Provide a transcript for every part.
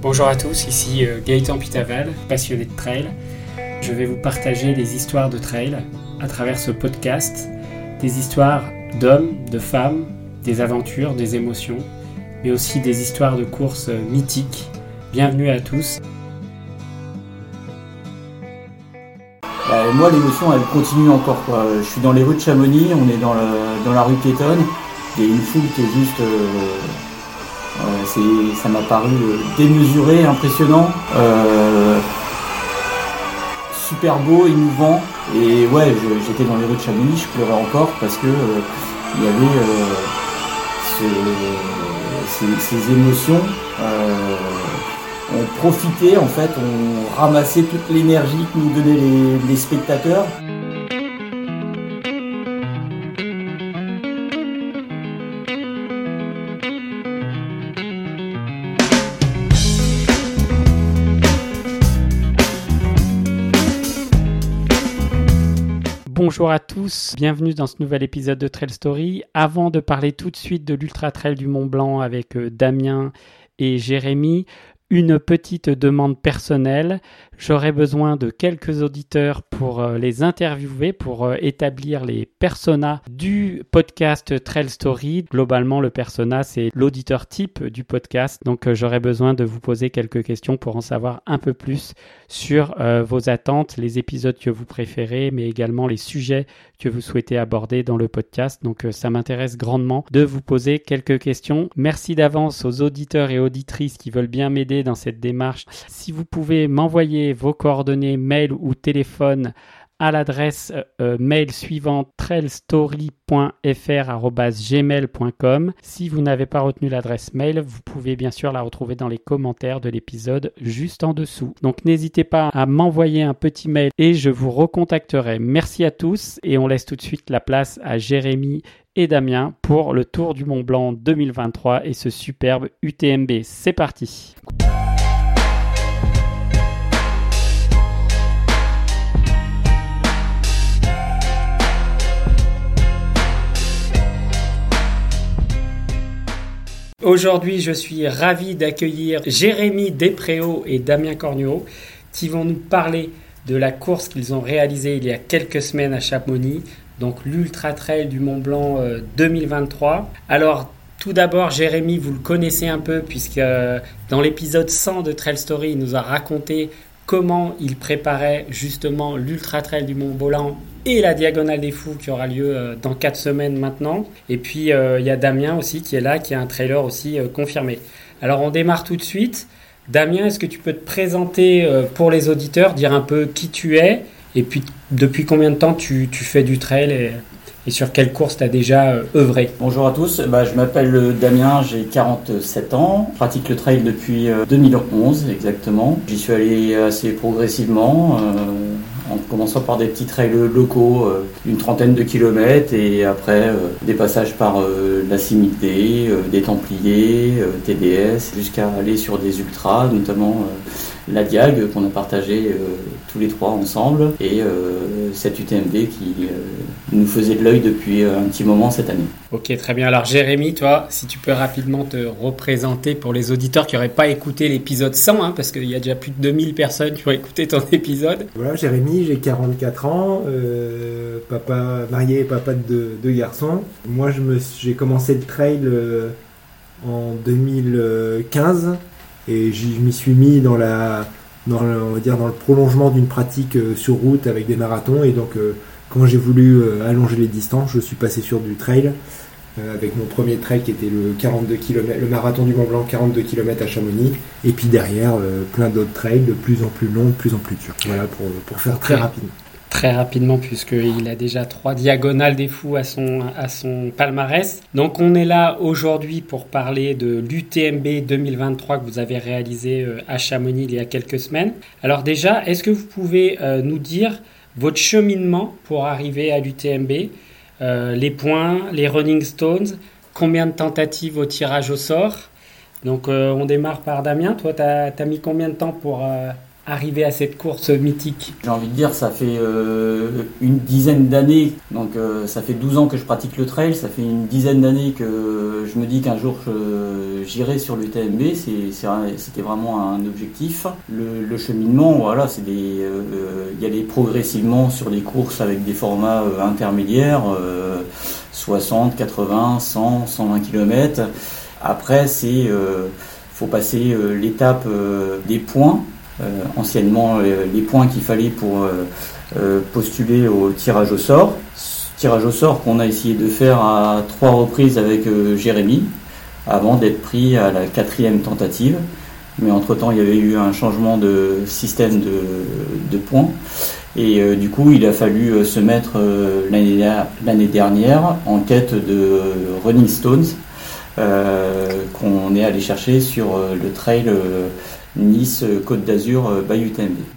Bonjour à tous, ici euh, Gaëtan Pitaval, passionné de trail. Je vais vous partager des histoires de trail à travers ce podcast, des histoires d'hommes, de femmes, des aventures, des émotions, mais aussi des histoires de courses mythiques. Bienvenue à tous. Bah, moi, l'émotion, elle continue encore. Quoi. Je suis dans les rues de Chamonix, on est dans, le- dans la rue piétonne. A une foule qui est juste. euh, euh, ça m'a paru euh, démesuré, impressionnant. euh, super beau, émouvant. Et ouais, j'étais dans les rues de Chamonix, je pleurais encore parce que il y avait ce- ces, émotions. on profitait en fait, on ramassait toute l'énergie que nous donnaient les spectateurs. Bonjour à tous, bienvenue dans ce nouvel épisode de Trail Story. Avant de parler tout de suite de l'Ultra Trail du Mont Blanc avec euh, Damien et Jérémy, une petite demande personnelle. J'aurais besoin de quelques auditeurs pour euh, les interviewer, pour euh, établir les personas du podcast Trail Story. Globalement, le persona, c'est l'auditeur type du podcast. Donc, euh, j'aurais besoin de vous poser quelques questions pour en savoir un peu plus sur vos attentes, les épisodes que vous préférez, mais également les sujets que vous souhaitez aborder dans le podcast. Donc ça m'intéresse grandement de vous poser quelques questions. Merci d'avance aux auditeurs et auditrices qui veulent bien m'aider dans cette démarche. Si vous pouvez m'envoyer vos coordonnées mail ou téléphone à l'adresse euh, euh, mail suivante trailstory.fr@gmail.com. Si vous n'avez pas retenu l'adresse mail, vous pouvez bien sûr la retrouver dans les commentaires de l'épisode juste en dessous. Donc n'hésitez pas à m'envoyer un petit mail et je vous recontacterai. Merci à tous et on laisse tout de suite la place à Jérémy et Damien pour le Tour du Mont Blanc 2023 et ce superbe UTMB. C'est parti. Aujourd'hui, je suis ravi d'accueillir Jérémy Despréaux et Damien Cornuau qui vont nous parler de la course qu'ils ont réalisée il y a quelques semaines à Chamonix, donc l'Ultra Trail du Mont Blanc euh, 2023. Alors, tout d'abord, Jérémy, vous le connaissez un peu puisque euh, dans l'épisode 100 de Trail Story, il nous a raconté comment il préparait justement l'Ultra Trail du Mont Blanc et la Diagonale des Fous qui aura lieu euh, dans 4 semaines maintenant. Et puis euh, il y a Damien aussi qui est là, qui est un trailer aussi euh, confirmé. Alors on démarre tout de suite. Damien, est-ce que tu peux te présenter pour les auditeurs, dire un peu qui tu es et puis depuis combien de temps tu, fais du trail et, sur quelle course tu as déjà œuvré? Bonjour à tous, bah, je m'appelle Damien, j'ai 47 ans, pratique le trail depuis euh, 2011 exactement. J'y suis allé assez progressivement, en commençant par des petits trails locaux, euh, une trentaine de kilomètres, et après euh, des passages par euh, la Cimité, des Templiers, TDS, jusqu'à aller sur des ultras, notamment la Diag qu'on a partagé euh, tous les trois ensemble, et euh, cette UTMB qui euh, nous faisait de l'œil depuis un petit moment cette année. Ok, très bien. Alors Jérémy, toi, si tu peux rapidement te représenter pour les auditeurs qui n'auraient pas écouté l'épisode 100, hein, parce qu'il y a déjà plus de 2000 personnes qui ont écouté ton épisode. Voilà, Jérémy, j'ai 44 ans, euh, papa marié et papa de deux, deux garçons. Moi, je me suis- j'ai commencé le trail euh, en 2015 et je m'y suis mis dans la, dans le, on va dire dans le prolongement d'une pratique euh, sur route avec des marathons et donc euh, quand j'ai voulu euh, allonger les distances, je suis passé sur du trail avec mon premier trail qui était le 42 km, le marathon du Mont Blanc 42 km à Chamonix et puis derrière euh, plein d'autres trails de plus en plus longs, de plus en plus durs. Voilà pour, pour faire très rapidement. Très rapidement, puisqu'il a déjà trois diagonales des fous à son, à son palmarès. Donc on est là aujourd'hui pour parler de l'UTMB 2023 que vous avez réalisé euh, à Chamonix il y a quelques semaines. Alors déjà, est-ce que vous pouvez euh, nous dire votre cheminement pour arriver à l'UTMB Euh, Les points, les running stones, combien de tentatives au tirage au sort? Donc on démarre par Damien. Toi, tu as, mis combien de temps pour arriver à cette course mythique J'ai envie de dire, ça fait euh, une dizaine d'années, donc euh, ça fait 12 ans que je pratique le trail, ça fait une dizaine d'années que je me dis qu'un jour j'irai sur l'UTMB, c'était vraiment un objectif. Le, cheminement, voilà, c'est des, y aller progressivement sur des courses avec des formats intermédiaires, 60, 80, 100, 120 km. Après, c'est faut passer l'étape des points euh, anciennement euh, les points qu'il fallait pour euh, postuler au tirage au sort. Tirage au sort qu'on a essayé de faire à trois reprises avec Jérémy avant d'être pris à la quatrième tentative. Mais entre-temps, il y avait eu un changement de système de, points. Et du coup, il a fallu se mettre l'année dernière en quête de Running Stones qu'on est allé chercher sur le trail Nice, euh, Côte d'Azur, euh, Bayou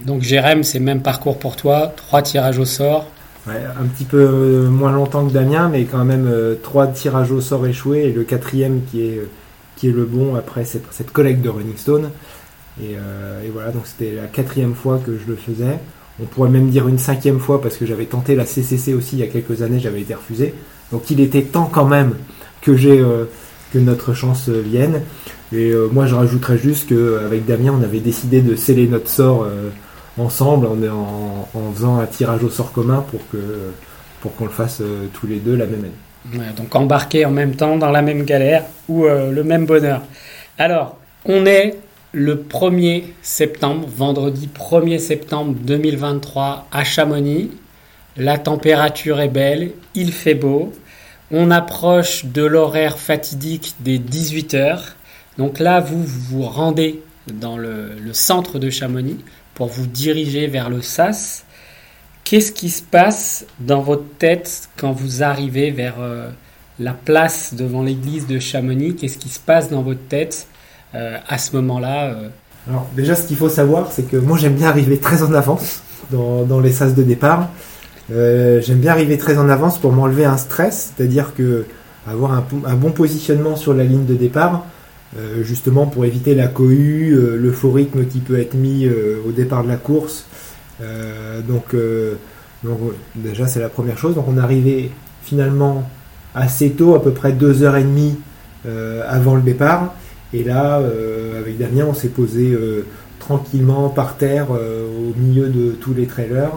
Donc Jérém, c'est même parcours pour toi, trois tirages au sort. un petit peu euh, moins longtemps que Damien, mais quand même trois tirages au sort échoués et le quatrième qui est, qui est le bon après cette, cette collecte de Running Stone. Et, voilà, donc c'était la quatrième fois que je le faisais. On pourrait même dire une cinquième fois parce que j'avais tenté la CCC aussi il y a quelques années, j'avais été refusé. Donc il était temps quand même que j'ai que notre chance vienne. Et euh, moi, je rajouterais juste qu'avec Damien, on avait décidé de sceller notre sort euh, ensemble en, faisant un tirage au sort commun pour que pour qu'on le fasse euh, tous les deux la même année. donc embarquer en même temps dans la même galère ou le même bonheur. Alors, on est le 1er septembre, vendredi 1er septembre 2023 à Chamonix. La température est belle, il fait beau. On approche de l'horaire fatidique des 18 heures. Donc là, vous vous rendez dans le, centre de Chamonix pour vous diriger vers le SAS. Qu'est-ce qui se passe dans votre tête quand vous arrivez vers euh, la place devant l'église de Chamonix? Qu'est-ce qui se passe dans votre tête euh, à ce moment-là euh? Alors déjà, ce qu'il faut savoir, c'est que moi j'aime bien arriver très en avance dans, les sas de départ. j'aime bien arriver très en avance pour m'enlever un stress, c'est-à-dire que avoir un, bon positionnement sur la ligne de départ, euh, justement pour éviter la cohue, euh, l'euphorisme qui peut être mis euh, au départ de la course. donc, déjà c'est la première chose. Donc on arrivé finalement assez tôt, à peu près deux heures et demie avant le départ. Et là, avec Damien, on s'est posé tranquillement par terre au milieu de tous les trailers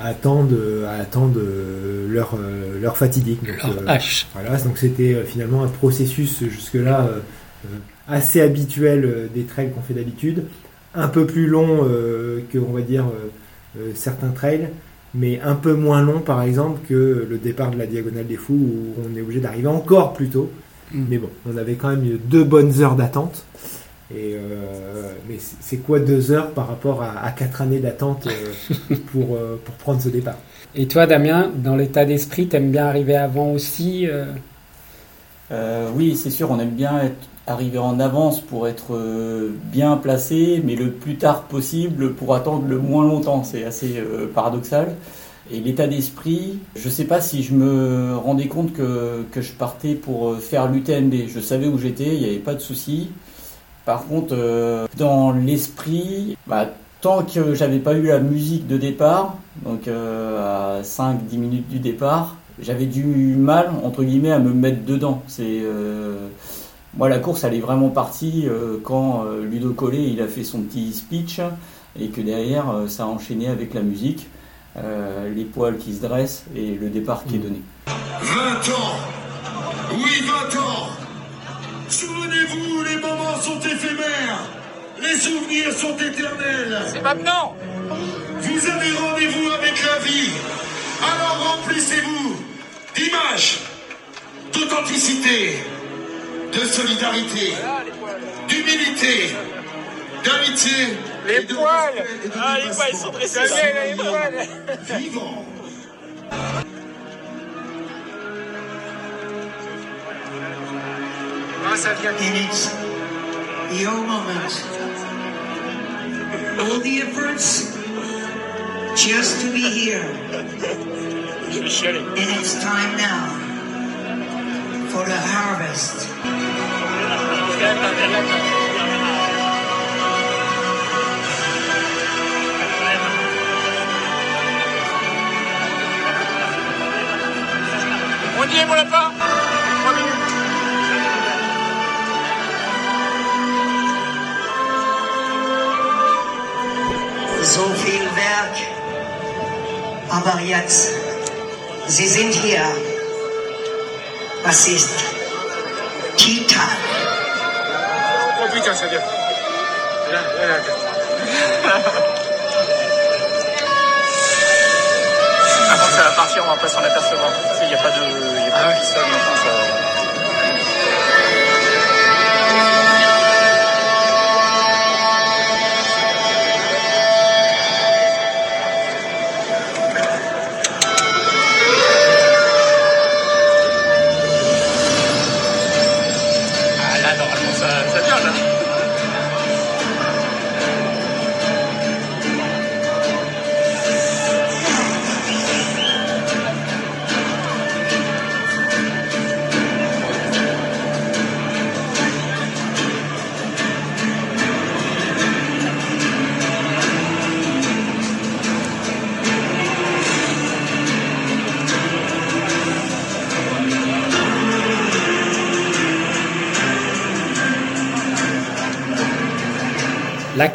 à attendre, à attendre leur, leur fatidique. Voilà, donc c'était finalement un processus jusque-là euh, assez habituel euh, des trails qu'on fait d'habitude, un peu plus long euh, que on va dire certains trails, mais un peu moins long par exemple que le départ de la Diagonale des Fous où on est obligé d'arriver encore plus tôt. Mm. Mais bon, on avait quand même deux bonnes heures d'attente. Et mais c'est quoi deux heures par rapport à, quatre années d'attente pour, pour prendre ce départ? Et toi, Damien, dans l'état d'esprit, t'aimes bien arriver avant aussi Oui, c'est sûr, on aime bien être arriver en avance pour être euh, bien placé, mais le plus tard possible pour attendre le moins longtemps. C'est assez euh, paradoxal. Et l'état d'esprit, je ne sais pas si je me rendais compte que, que je partais pour euh, faire l'UTMB. Je savais où j'étais, il n'y avait pas de souci. Par contre, dans l'esprit, bah, tant que j'avais pas eu la musique de départ, donc à 5-10 minutes du départ, j'avais du mal, entre guillemets, à me mettre dedans. C'est moi, la course, elle est vraiment partie euh, quand euh, Ludo Collet il a fait son petit speech et que derrière, euh, ça a enchaîné avec la musique, les poils qui se dressent et le départ qui est donné. 20 ans. Oui, 20 ans. Souvenez-vous, les moments sont éphémères. Les souvenirs sont éternels. C'est maintenant. Vous avez rendez-vous avec la vie. Alors remplissez-vous d'images, d'authenticité, de solidarité, d'humilité, d'amitié. Les poils Ah, les poils, sont dressés. les poils Vivant ça vient. It's your moment. All the efforts just to be here. And it's time now for the harvest. On dit mon lapin Trois minutes. So viel Werk, aber jetzt, Sie sind hier. Was ist Oh putain, ça. Là, là, va partir, on va pas s'en apercevoir. Il n'y a pas de, y a pas de ça-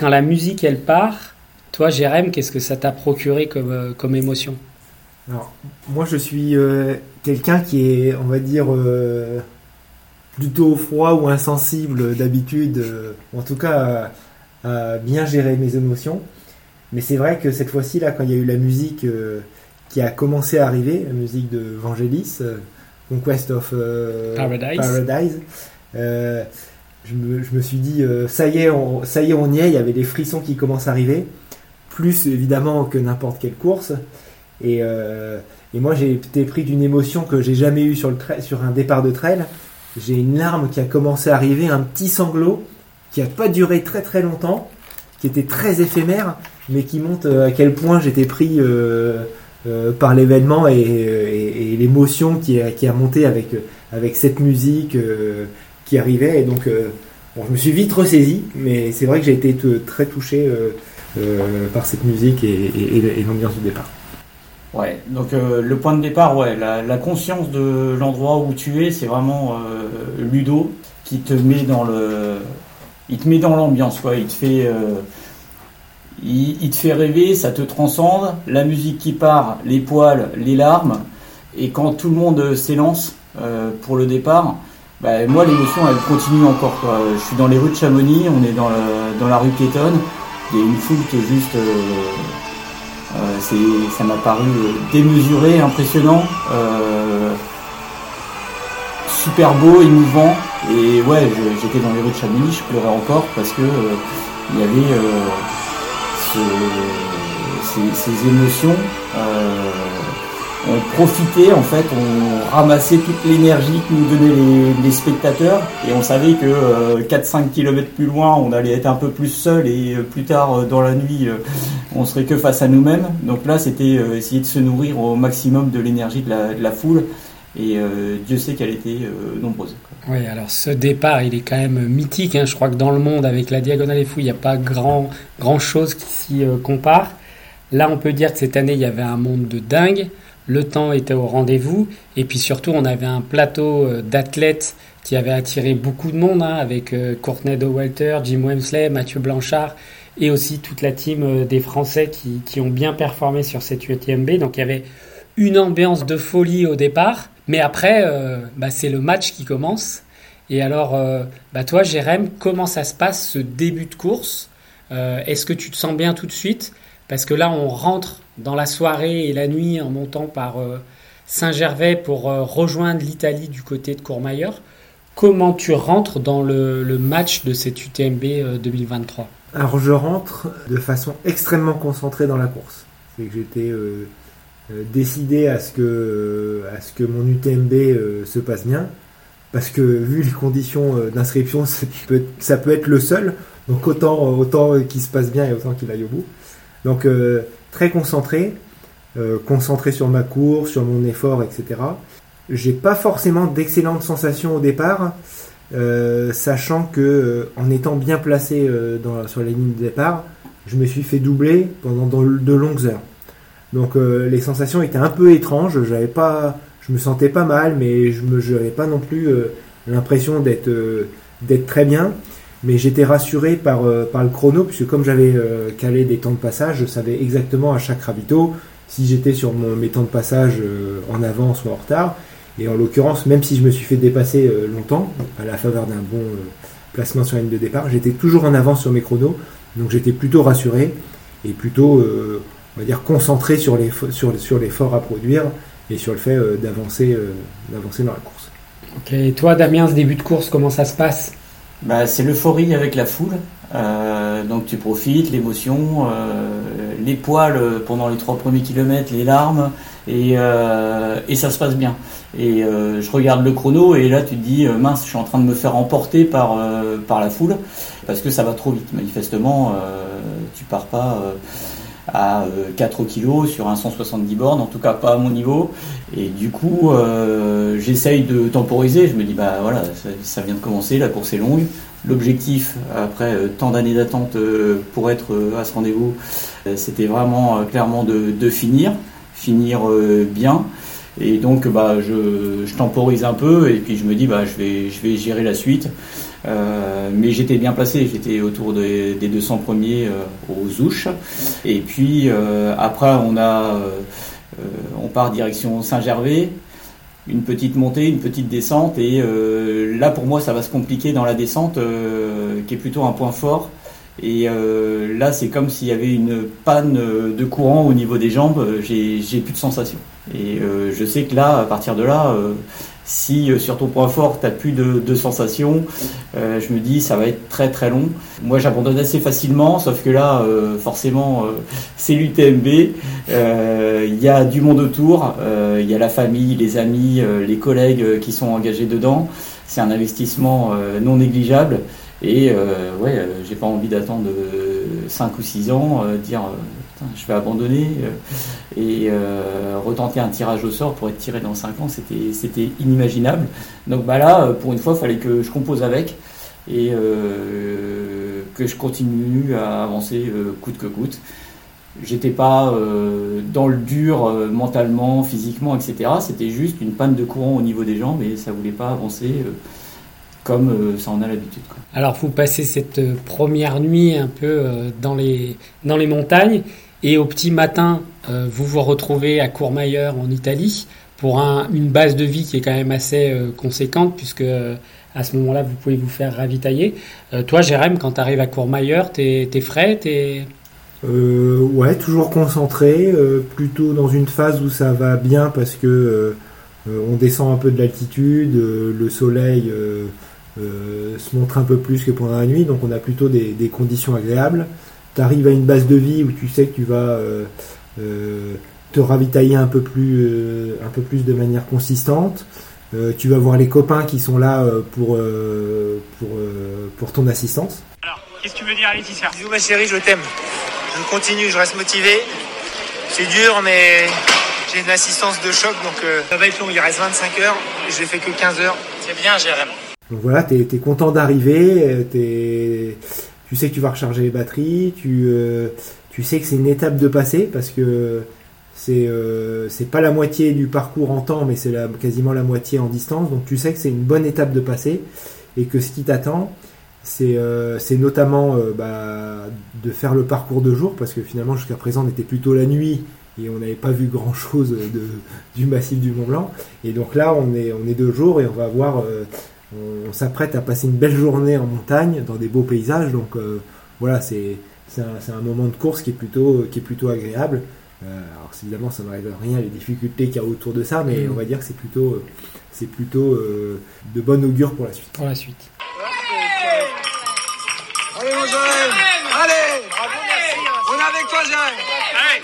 quand la musique elle part, toi, Jérém, qu'est-ce que ça t'a procuré comme, euh, comme émotion? Alors, moi, je suis euh, quelqu'un qui est, on va dire, euh, plutôt froid ou insensible d'habitude, euh, en tout cas à, à bien gérer mes émotions. Mais c'est vrai que cette fois-ci, là, quand il y a eu la musique qui a commencé à arriver, la musique de Vangelis, Conquest of Paradise. Paradise, je, me, suis dit, euh, ça y est, on, ça y est, on y est. Il y avait des frissons qui commencent à arriver, plus évidemment que n'importe quelle course. Et, euh, moi, j'ai été pris d'une émotion que j'ai jamais eue sur, un départ de trail. J'ai une larme qui a commencé à arriver, un petit sanglot qui a pas duré très très longtemps, qui était très éphémère, mais qui montre euh, à quel point j'étais pris par l'événement et, l'émotion qui a, monté avec, cette musique arrivait. Et donc, euh, bon, je me suis vite ressaisi, mais c'est vrai que j'ai été très touché euh, euh, par cette musique et, l'ambiance du départ. Ouais, donc le point de départ, ouais, la, conscience de l'endroit où tu es, c'est vraiment Ludo qui te met dans le, il te met dans l'ambiance, quoi. Il te fait, il, te fait rêver, ça te transcende. La musique qui part, les poils, les larmes, et quand tout le monde s'élance pour le départ, bah, moi l'émotion elle continue encore. Je suis dans les rues de Chamonix, on est dans, le- dans la rue piétonne, il y a une foule qui est juste euh, euh, ça m'a paru euh, démesuré, impressionnant, super beau, émouvant. Et ouais, j'étais dans les rues de Chamonix, je pleurais encore parce que il y avait ce- ces, ces émotions. Euh, on profitait en fait, on ramassait toute l'énergie que nous donnaient les, spectateurs et on savait que euh, 4-5 km plus loin on allait être un peu plus seul et euh, plus tard euh, dans la nuit euh, on serait que face à nous-mêmes. Donc là c'était euh, essayer de se nourrir au maximum de l'énergie de la, foule et euh, Dieu sait qu'elle était euh, nombreuse. Oui, alors ce départ, il est quand même mythique. hein. Je crois que dans le monde, avec la Diagonale des Fous, il n'y a pas grand, grand chose qui s'y euh, compare. Là, on peut dire que cette année, il y avait un monde de dingue. Le temps était au rendez-vous. Et puis surtout, on avait un plateau euh, d'athlètes qui avait attiré beaucoup de monde, hein, avec euh, Courtney de Walter, Jim Wemsley, Mathieu Blanchard, et aussi toute la team euh, des Français qui, qui ont bien performé sur cette UTMB. Donc il y avait une ambiance de folie au départ. Mais après, bah, c'est le match qui commence. Et alors, bah, toi, Jérém, comment ça se passe ce début de course? Est-ce que tu te sens bien tout de suite? Parce que là, on rentre dans la soirée et la nuit en montant par euh, Saint-Gervais pour euh, rejoindre l'Italie du côté de Courmayeur. Comment tu rentres dans le, match de cette UTMB euh, 2023 Alors je rentre de façon extrêmement concentrée dans la course. C'est que j'étais euh, décidé à ce que, à ce que mon UTMB se passe bien. Parce que vu les conditions d'inscription, ça peut, être- ça peut être le seul. Donc autant, autant qu'il se passe bien et autant qu'il aille au bout. Donc euh, très concentré, euh, concentré sur ma course, sur mon effort, etc. J'ai pas forcément d'excellentes sensations au départ. Euh, sachant que en étant bien placé dans, sur la ligne de départ, je me suis fait doubler pendant de longues heures. Donc les sensations étaient un peu étranges. J'avais pas, je me sentais pas mal, mais je me, j'avais pas non plus l'impression d'être très bien. Mais j'étais rassuré par, euh, par le chrono, puisque comme j'avais euh, calé des temps de passage, je savais exactement à chaque ravito si j'étais sur mon, mes temps de passage euh, en avance ou en retard. Et en l'occurrence, même si je me suis fait dépasser longtemps, à la faveur d'un bon placement sur la ligne de départ, j'étais toujours en avance sur mes chronos, donc j'étais plutôt rassuré et plutôt, on va dire, concentré sur les sur, sur l'effort à produire et sur le fait d'avancer d'avancer dans la course. Ok, et toi Damien, ce début de course, comment ça se passe? Bah, c'est l'euphorie avec la foule. Euh, donc tu profites, l'émotion, euh, les poils euh, pendant les trois premiers kilomètres, les larmes, et, et ça se passe bien. Et je regarde le chrono et là tu te dis mince, je suis en train de me faire emporter par par la foule parce que ça va trop vite. Manifestement, tu pars pas. Euh, à euh, 4 kilos sur un 170 bornes, en tout cas pas à mon niveau. Et du coup, euh, j'essaye de temporiser. Je me dis, bah voilà, ça, vient de commencer, la course est longue. L'objectif, après euh, tant d'années d'attente euh, pour être euh, à ce rendez-vous, euh, c'était vraiment euh, clairement de, de finir, finir euh, bien. Et donc, bah, je, temporise un peu et puis je me dis, bah, je vais, je vais gérer la suite. Euh, mais j'étais bien placé, j'étais autour des, des 200 premiers euh, aux ouches. Et puis euh, après, on a, on part direction Saint-Gervais, une petite montée, une petite descente. Et là, pour moi, ça va se compliquer dans la descente, qui est plutôt un point fort. Et là, c'est comme s'il y avait une panne de courant au niveau des jambes. J'ai plus de sensation. Et euh, je sais que là, à partir de là, euh, si euh, sur ton point fort, tu plus de, de sensations, je me dis ça va être très très long. Moi, j'abandonne assez facilement, sauf que là, forcément, c'est l'UTMB. Il y a du monde autour, il y a la famille, les amis, les collègues qui sont engagés dedans. C'est un investissement non négligeable. Et ouais, j'ai pas envie d'attendre 5 ou 6 ans, dire je vais abandonner euh, et euh, retenter un tirage au sort pour être tiré dans 5 ans, c'était inimaginable. Donc bah là, euh, pour une fois, il fallait que je compose avec et que je continue à avancer coûte que coûte. J'étais pas dans le dur mentalement, physiquement, etc. C'était juste une panne de courant au niveau des jambes et ça voulait pas avancer comme ça en a l'habitude. Alors vous passez cette première nuit un peu dans les, dans les montagnes et au petit matin, euh, vous vous retrouvez à Courmayeur en Italie pour un- une base de vie qui est quand même assez euh, conséquente puisque euh, à ce moment-là vous pouvez vous faire ravitailler. Toi Jérém, quand tu arrives à Courmayeur, t'es es frais, t'es... Ouais, toujours concentré, plutôt dans une phase où ça va bien parce que on descend un peu de l'altitude, le soleil se montre un peu plus que pendant la nuit, donc on a plutôt des conditions agréables. Tu arrives à une base de vie où tu sais que tu vas euh, euh, te ravitailler un peu plus, euh, un peu plus de manière consistante. Euh, tu vas voir les copains qui sont là euh, pour, euh, pour, euh, pour ton assistance. Alors, qu'est-ce que tu veux dire à Laetitia? Bisous ma chérie, je t'aime. Je continue, je reste motivé. C'est dur, mais j'ai une assistance de choc, donc euh, ça va être long. Il reste 25 heures, j'ai fait que 15 heures. C'est bien, Jérém. Donc voilà, t'es es content d'arriver, t'es- tu sais que tu vas recharger les batteries, tu, euh, tu sais que c'est une étape de passer parce que c'est euh, c'est pas la moitié du parcours en temps, mais c'est quasiment la moitié en distance. Donc tu sais que c'est une bonne étape de passer et que ce qui t'attend, c'est euh, notamment bah, de faire le parcours de jour parce que finalement jusqu'à présent on était plutôt la nuit et on n'avait pas vu grand chose de, du massif du Mont Blanc. Et donc là on est, on est deux jours et on va voir. On, on s'apprête à passer une belle journée en montagne dans des beaux paysages donc euh, voilà c'est c'est un, un moment de course qui est plutôt qui est plutôt agréable. Euh, alors évidemment ça n'enlève rien les difficultés qu'il y a autour de ça mais Mhm. on va dire que c'est plutôt euh, c'est plutôt euh, de bon augure pour la suite. Pour la suite. Allez mon Allez. Bravo, merci. On est avec toi Allez,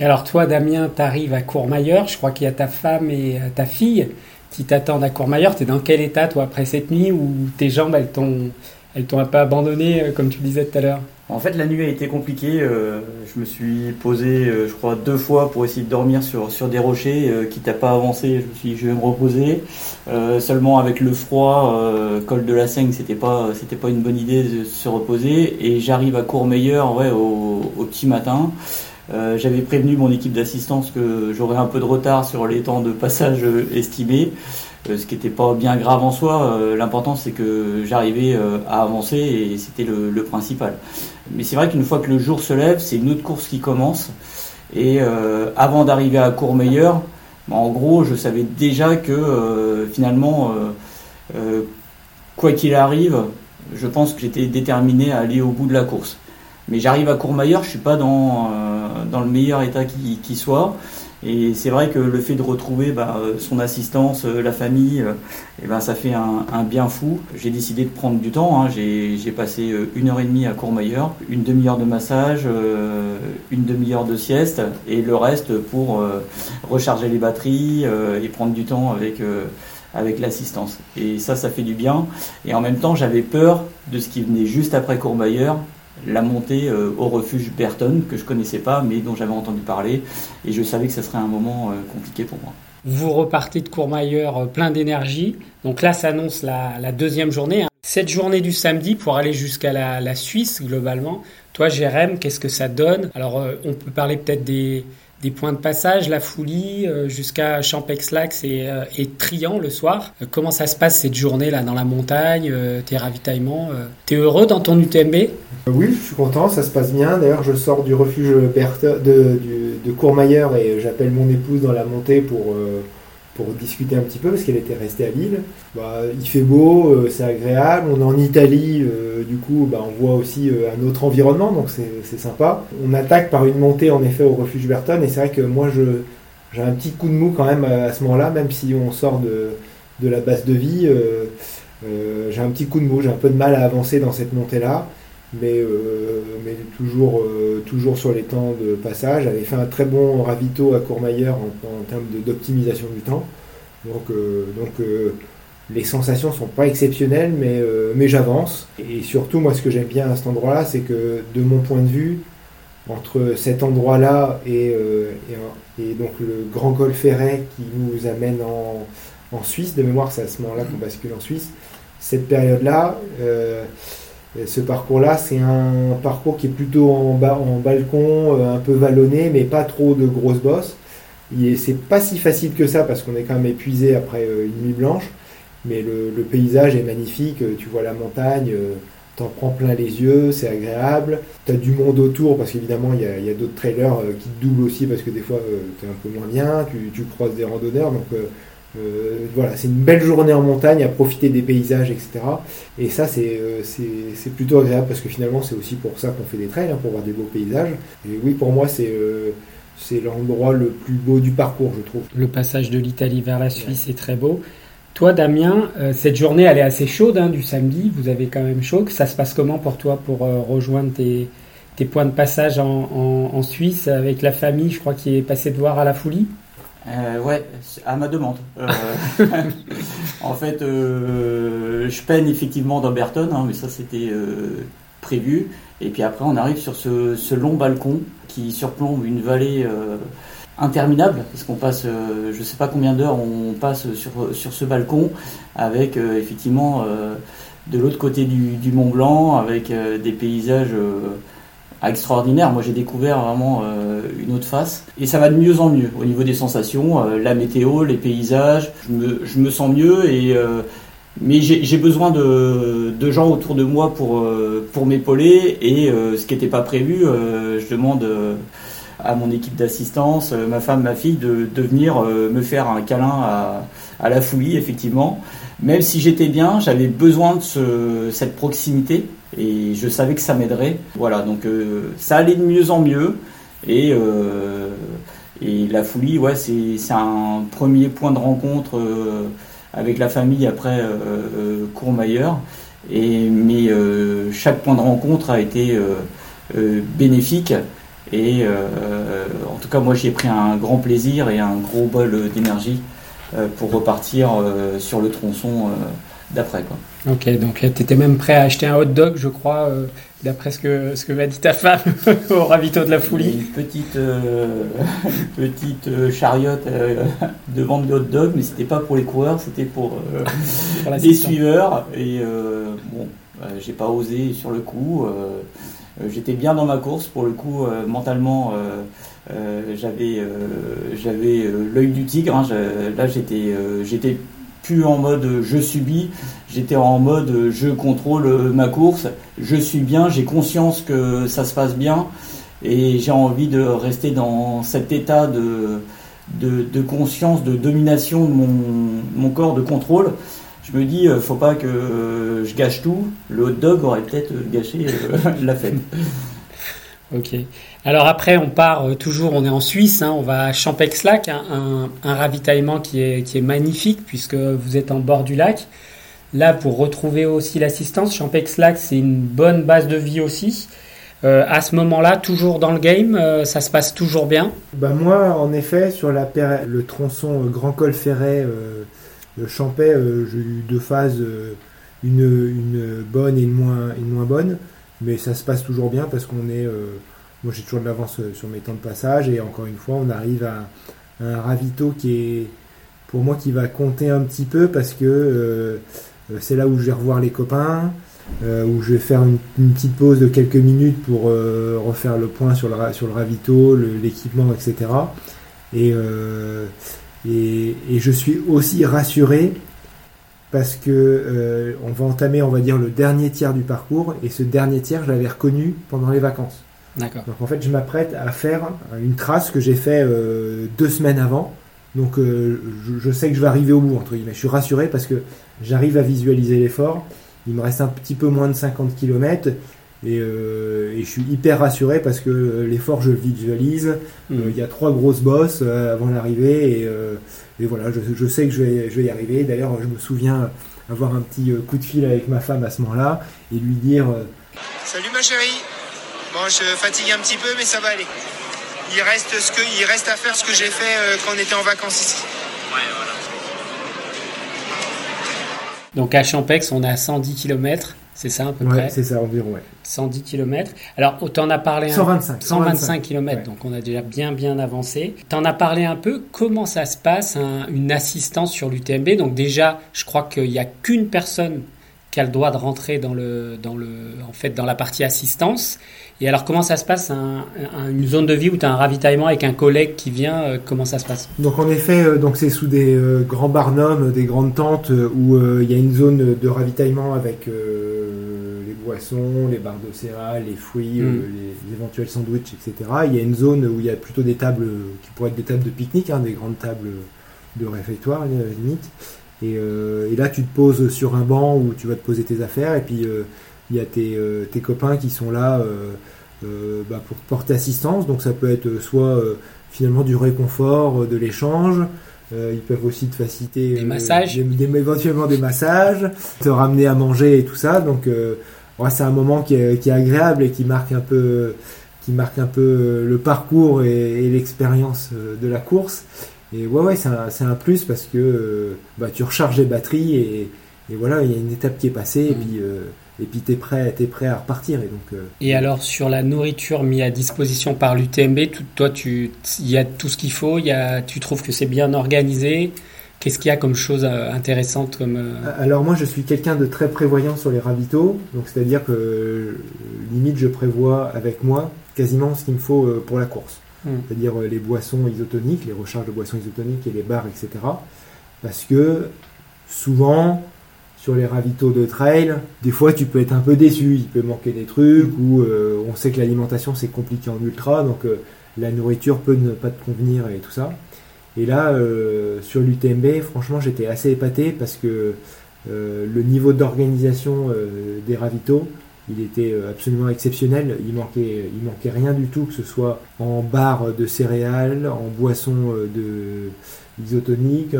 Et alors toi Damien, t'arrives à Courmayeur, je crois qu'il y a ta femme et euh, ta fille qui t'attendent à Courmayeur. T'es dans quel état toi après cette nuit où tes jambes elles t'ont elles t'ont un peu abandonné euh, comme tu disais tout à l'heure? En fait, la nuit a été compliquée. euh, je me suis posé, je crois, deux fois pour essayer de dormir sur, sur des rochers. Quitte à pas avancer, je me suis dit, je vais me reposer. Seulement avec le froid, col de la Seigne, c'était pas, c'était pas une bonne idée de se reposer. Et j'arrive à Courmayeur, ouais, au petit matin. Euh, J'avais prévenu mon équipe d'assistance que j'aurais un peu de retard sur les temps de passage euh, estimés, euh, ce qui n'était pas bien grave en soi. L'important c'est que j'arrivais à avancer et c'était le, principal. Mais c'est vrai qu'une fois que le jour se lève, c'est une autre course qui commence. Et avant d'arriver à Courmayeur, bah, en gros, je savais déjà que finalement, quoi qu'il arrive, je pense que j'étais déterminé à aller au bout de la course. Mais j'arrive à Courmayeur, je suis pas dans, dans le meilleur état qui, soit. Et c'est vrai que le fait de retrouver bah, euh, son assistance, euh, la famille, euh, eh ben, ça fait un, bien fou. J'ai décidé de prendre du temps. hein. J'ai passé une heure et demie à Courmayeur, une demi-heure de massage, une demi-heure de sieste, et le reste pour recharger les batteries et prendre du temps avec, avec l'assistance. Et ça, ça fait du bien. Et en même temps, j'avais peur de ce qui venait juste après Courmayeur, la montée euh, au refuge Berton, que je connaissais pas, mais dont j'avais entendu parler. Et je savais que ce serait un moment euh, compliqué pour moi. Vous repartez de Courmayeur euh, plein d'énergie. Donc là s'annonce la, la deuxième journée. hein. Cette journée du samedi pour aller jusqu'à la, la Suisse globalement. Toi, Jérém, qu'est-ce que ça donne? Alors, on peut parler peut-être des, des points de passage, la Foulie, euh, jusqu'à Champexlax et, euh, et Trian le soir. Euh, comment ça se passe cette journée là dans la montagne, tes ravitaillements T'es heureux dans ton UTMB Oui, je suis content, ça se passe bien. D'ailleurs, je sors du refuge de, de Courmayeur et j'appelle mon épouse dans la montée pour, pour discuter un petit peu parce qu'elle était restée à Lille. Bah, il fait beau, euh, c'est agréable. On est en Italie, euh, du coup, bah, on voit aussi euh, un autre environnement, donc c'est sympa. On attaque par une montée en effet au refuge Berton et c'est vrai que moi, j'ai un petit coup de mou quand même à, à ce moment-là, même si on sort de, de la base de vie. euh, euh, j'ai un petit coup de mou, j'ai un peu de mal à avancer dans cette montée-là mais, euh, mais toujours, euh, toujours sur les temps de passage. J'avais fait un très bon ravito à Courmayeur en, termes d'optimisation du temps. Donc, euh, donc les sensations sont pas exceptionnelles, mais, mais j'avance. Et surtout, moi, ce que j'aime bien à cet endroit-là, c'est que de mon point de vue, entre cet endroit-là et, et, et donc le Grand Col Ferret qui nous amène en, en Suisse, de mémoire, c'est à ce moment-là qu'on bascule en Suisse, cette période-là, ce parcours-là, c'est un parcours qui est plutôt en, en balcon, euh, un peu vallonné, mais pas trop de grosses bosses. Et c'est pas si facile que ça parce qu'on est quand même épuisé après euh, une nuit blanche. Mais le, le paysage est magnifique. euh, Tu vois la montagne, t'en prends plein les yeux, c'est agréable. T'as du monde autour parce qu'évidemment il y a, a d'autres trailers qui te doublent aussi parce que des fois t'es un peu moins bien. Tu, tu croises des randonneurs. Donc euh, voilà, c'est une belle journée en montagne à profiter des paysages, etc. Et ça, c'est euh, plutôt agréable parce que finalement, c'est aussi pour ça qu'on fait des trails, hein, pour voir des beaux paysages. Et oui, pour moi, c'est euh, c'est l'endroit le plus beau du parcours, je trouve. Le passage de l'Italie vers la Suisse est très beau. Toi, Damien, euh, cette journée, elle est assez chaude hein, du samedi. Vous avez quand même chaud. Ça se passe comment pour toi pour euh, rejoindre tes, tes points de passage en, en- en Suisse avec la famille, je crois, qui est passée de voir à la Foulie Euh, ouais, à ma demande. Euh, en fait, euh, je peine effectivement dans Berton, hein, mais ça c'était euh, prévu. Et puis après, on arrive sur ce, ce long balcon qui surplombe une vallée euh, interminable, parce qu'on passe, euh, je sais pas combien d'heures on passe sur, sur ce balcon, avec euh, effectivement euh, de l'autre côté du, du Mont Blanc, avec des paysages extraordinaires. Moi, j'ai découvert vraiment euh, une autre face, et ça va de mieux en mieux au niveau des sensations, euh, la météo, les paysages. Je me, sens mieux euh, mais j'ai besoin de, gens autour de moi pour, pour m'épauler et ce qui n'était pas prévu, je demande à mon équipe d'assistance, ma femme, ma fille, de, venir me faire un câlin à, la fouille, effectivement. Même si j'étais bien, j'avais besoin de ce, cette proximité et je savais que ça m'aiderait. Voilà, donc euh, ça allait de mieux en mieux et, euh, et la fouille, ouais, c'est un premier point de rencontre. euh, avec la famille après Courmayeur. Et, mais chaque point de rencontre a été bénéfique. Et en tout cas, moi, j'ai pris un grand plaisir et un gros bol d'énergie pour repartir sur le tronçon d'après. Quoi. Ok, donc tu étais même prêt à acheter un hot dog, je crois, euh, d'après ce que, ce que m'a dit ta femme au ravito de la Foulie. Une petite, euh, petite euh, chariote euh, de vente de hot dog, mais c'était pas pour les coureurs, c'était pour euh, l'assistant. suiveurs. Et euh, bon, euh, j'ai pas osé sur le coup. euh, j'étais bien dans ma course pour le coup mentalement j'avais j'avais l'œil du tigre hein. là j'étais j'étais plus en mode je subis j'étais en mode je contrôle ma course je suis bien j'ai conscience que ça se passe bien et j'ai envie de rester dans cet état de, de, conscience, de domination de mon, mon, corps, de contrôle. Je me dis, euh, faut pas que je gâche tout. Le hot dog aurait peut-être gâché euh, la fête. Ok. Alors après, on part euh, toujours, on est en Suisse, hein, on va à Champex-Lac, un, un, ravitaillement qui est, qui est magnifique puisque vous êtes en bord du lac. Là, pour retrouver aussi l'assistance, Champex-Lac, c'est une bonne base de vie aussi. Euh, à ce moment-là, toujours dans le game, euh, ça se passe toujours bien bah Moi, en effet, sur la le tronçon Grand Col Ferret de Champais, j'ai eu deux phases, une, une, bonne et une moins, une moins bonne, mais ça se passe toujours bien parce qu'on est. moi, j'ai toujours de l'avance sur mes temps de passage et encore une fois, on arrive à, un ravito qui est, pour moi, qui va compter un petit peu parce que c'est là où je vais revoir les copains. Euh, où je vais faire une, petite pause de quelques minutes pour euh, refaire le point sur le, sur le ravito, l'équipement, etc. Euh, et, et, je suis aussi rassuré parce que on va entamer, on va dire, le dernier tiers du parcours, et ce dernier tiers, je l'avais reconnu pendant les vacances. D'accord. Donc en fait, je m'apprête à faire une trace que j'ai fait deux semaines avant. Donc je, je, sais que je vais arriver au bout, entre guillemets. Je suis rassuré parce que j'arrive à visualiser l'effort il me reste un petit peu moins de 50 km euh, et, je suis hyper rassuré parce que euh, l'effort je le visualise. Mm. Euh, il y a trois grosses bosses avant l'arrivée et, voilà, je, sais que je vais, je vais y arriver. D'ailleurs, je me souviens avoir un petit coup de fil avec ma femme à ce moment-là et lui dire Salut ma chérie. Bon, je fatigue un petit peu, mais ça va aller. Il reste, ce que, il reste à faire ce que j'ai fait quand on était en vacances ici. Ouais, voilà. Donc à Champex, on est à 110 km, c'est ça à peu ouais, près? C'est ça environ, ouais. 110 km. Alors, tu en as parlé 125, 125, km, donc on a déjà bien bien avancé. Tu en as parlé un peu, comment ça se passe, une assistance sur l'UTMB Donc déjà, je crois qu'il n'y a qu'une personne qui a le droit de rentrer dans, le, dans, le, en fait, dans la partie assistance. Et alors, comment ça se passe? Une zone de vie où tu as un ravitaillement avec un collègue qui vient euh, Comment ça se passe? Donc, en effet, euh, donc c'est sous des euh, grands barnums, des grandes tentes où il y a une zone de ravitaillement avec les boissons, les barres de céréales, les fruits, mm. les, éventuels sandwichs, etc. Il y a une zone où il y a plutôt des tables qui pourraient être des tables de pique-nique, hein, des grandes tables de réfectoire, limite. Et, et, là, tu te poses sur un banc où tu vas te poser tes affaires et puis il y a tes, euh, tes copains qui sont là euh, euh, bah, pour te porter assistance. Donc ça peut être soit finalement du réconfort, de l'échange. ils peuvent aussi te faciliter des massages, éventuellement des massages, te ramener à manger et tout ça. Donc c'est un moment qui est, qui est, agréable et qui marque un peu, qui marque un peu le parcours et, l'expérience de la course. Et ouais, ouais, c'est un, un, plus parce que bah, tu recharges les batteries et, et voilà, il y a une étape qui est passée et mmh. puis et puis tu es prêt, es prêt à repartir. Et, donc, euh, et alors sur la nourriture mise à disposition par l'UTMB, toi, il y a tout ce qu'il faut, y a, tu trouves que c'est bien organisé Qu'est-ce qu'il y a comme chose euh, intéressante comme euh, Alors moi je suis quelqu'un de très prévoyant sur les ravitaux, donc c'est-à-dire que limite je prévois avec moi quasiment ce qu'il me faut pour la course. Hmm. C'est-à-dire les boissons isotoniques, les recharges de boissons isotoniques et les bars, etc. Parce que souvent sur les ravitaux de trail, des fois tu peux être un peu déçu, il peut manquer des trucs, ou euh, on sait que l'alimentation c'est compliqué en ultra, donc euh, la nourriture peut ne pas te convenir et tout ça. Et là, euh, sur l'UTMB, franchement j'étais assez épaté parce que le niveau d'organisation des ravitaux, il était absolument exceptionnel, il manquait, il manquait rien du tout, que ce soit en barre de céréales, en boisson de isotonique,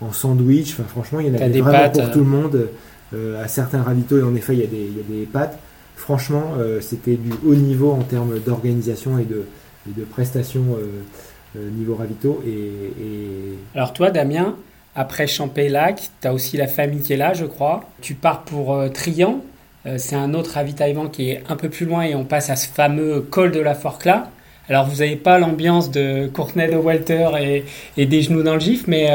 en sandwich. Enfin, franchement, il y en a des vraiment pour tout le monde. Euh, à certains ravitaux, et en effet, il y a des, il y a des pâtes. Franchement, euh, c'était du haut niveau en termes d'organisation et de, et de prestations euh, niveau ravito. Et, Alors toi, Damien, après Champé-Lac, tu as aussi la famille qui est là, je crois. Tu pars pour Trian. C'est un autre ravitaillement qui est un peu plus loin et on passe à ce fameux col de la Forclaz. Alors vous n'avez pas l'ambiance de Courtenay de Walter et, des genoux dans le gif, mais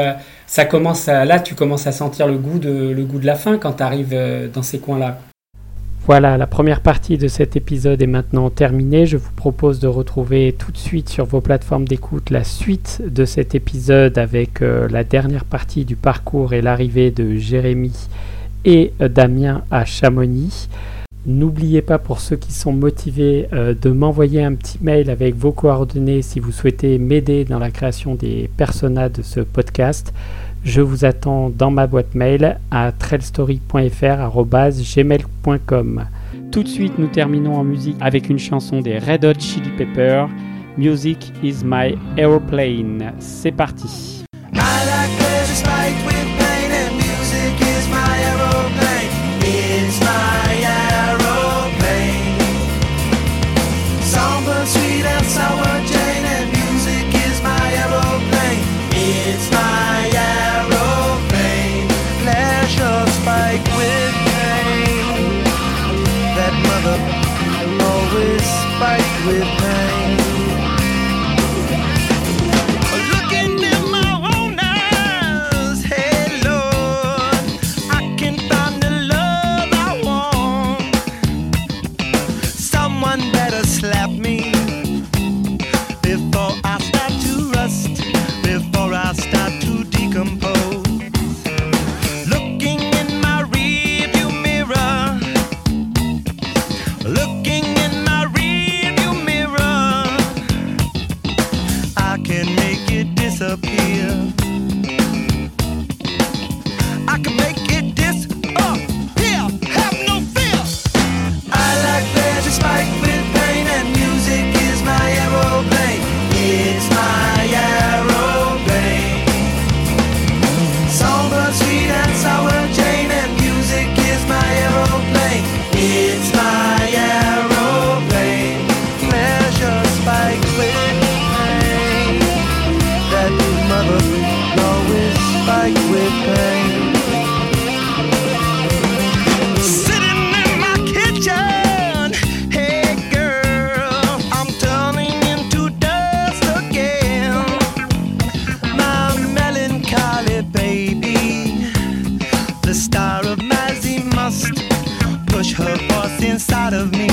ça commence là, tu commences à sentir le goût de, le goût de la fin quand tu arrives euh, dans ces coins-là. Voilà, la première partie de cet épisode est maintenant terminée. Je vous propose de retrouver tout de suite sur vos plateformes d'écoute la suite de cet épisode avec euh, la dernière partie du parcours et l'arrivée de Jérémy et euh, Damien à Chamonix. N'oubliez pas pour ceux qui sont motivés euh, de m'envoyer un petit mail avec vos coordonnées si vous souhaitez m'aider dans la création des personnages de ce podcast. Je vous attends dans ma boîte mail à trailstory.fr@gmail.com. Tout de suite, nous terminons en musique avec une chanson des Red Hot Chili Peppers. Music is my aeroplane. C'est parti. out of me.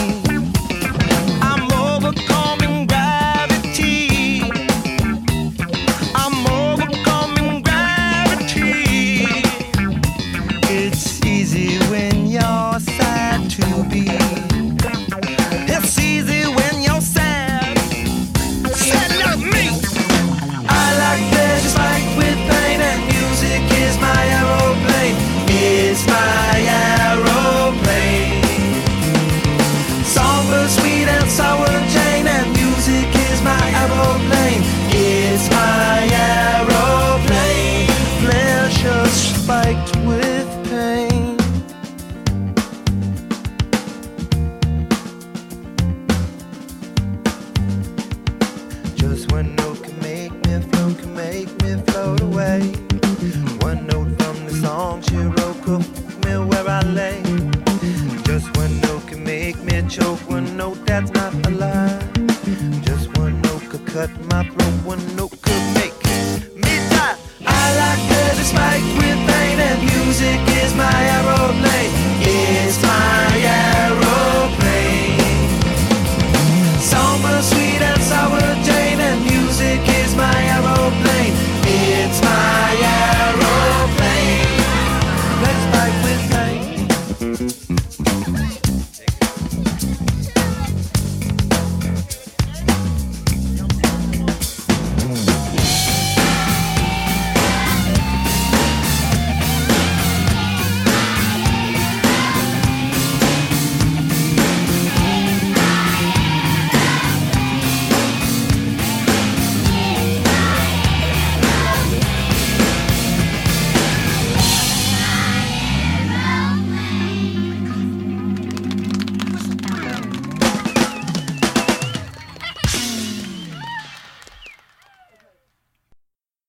Pain and music is my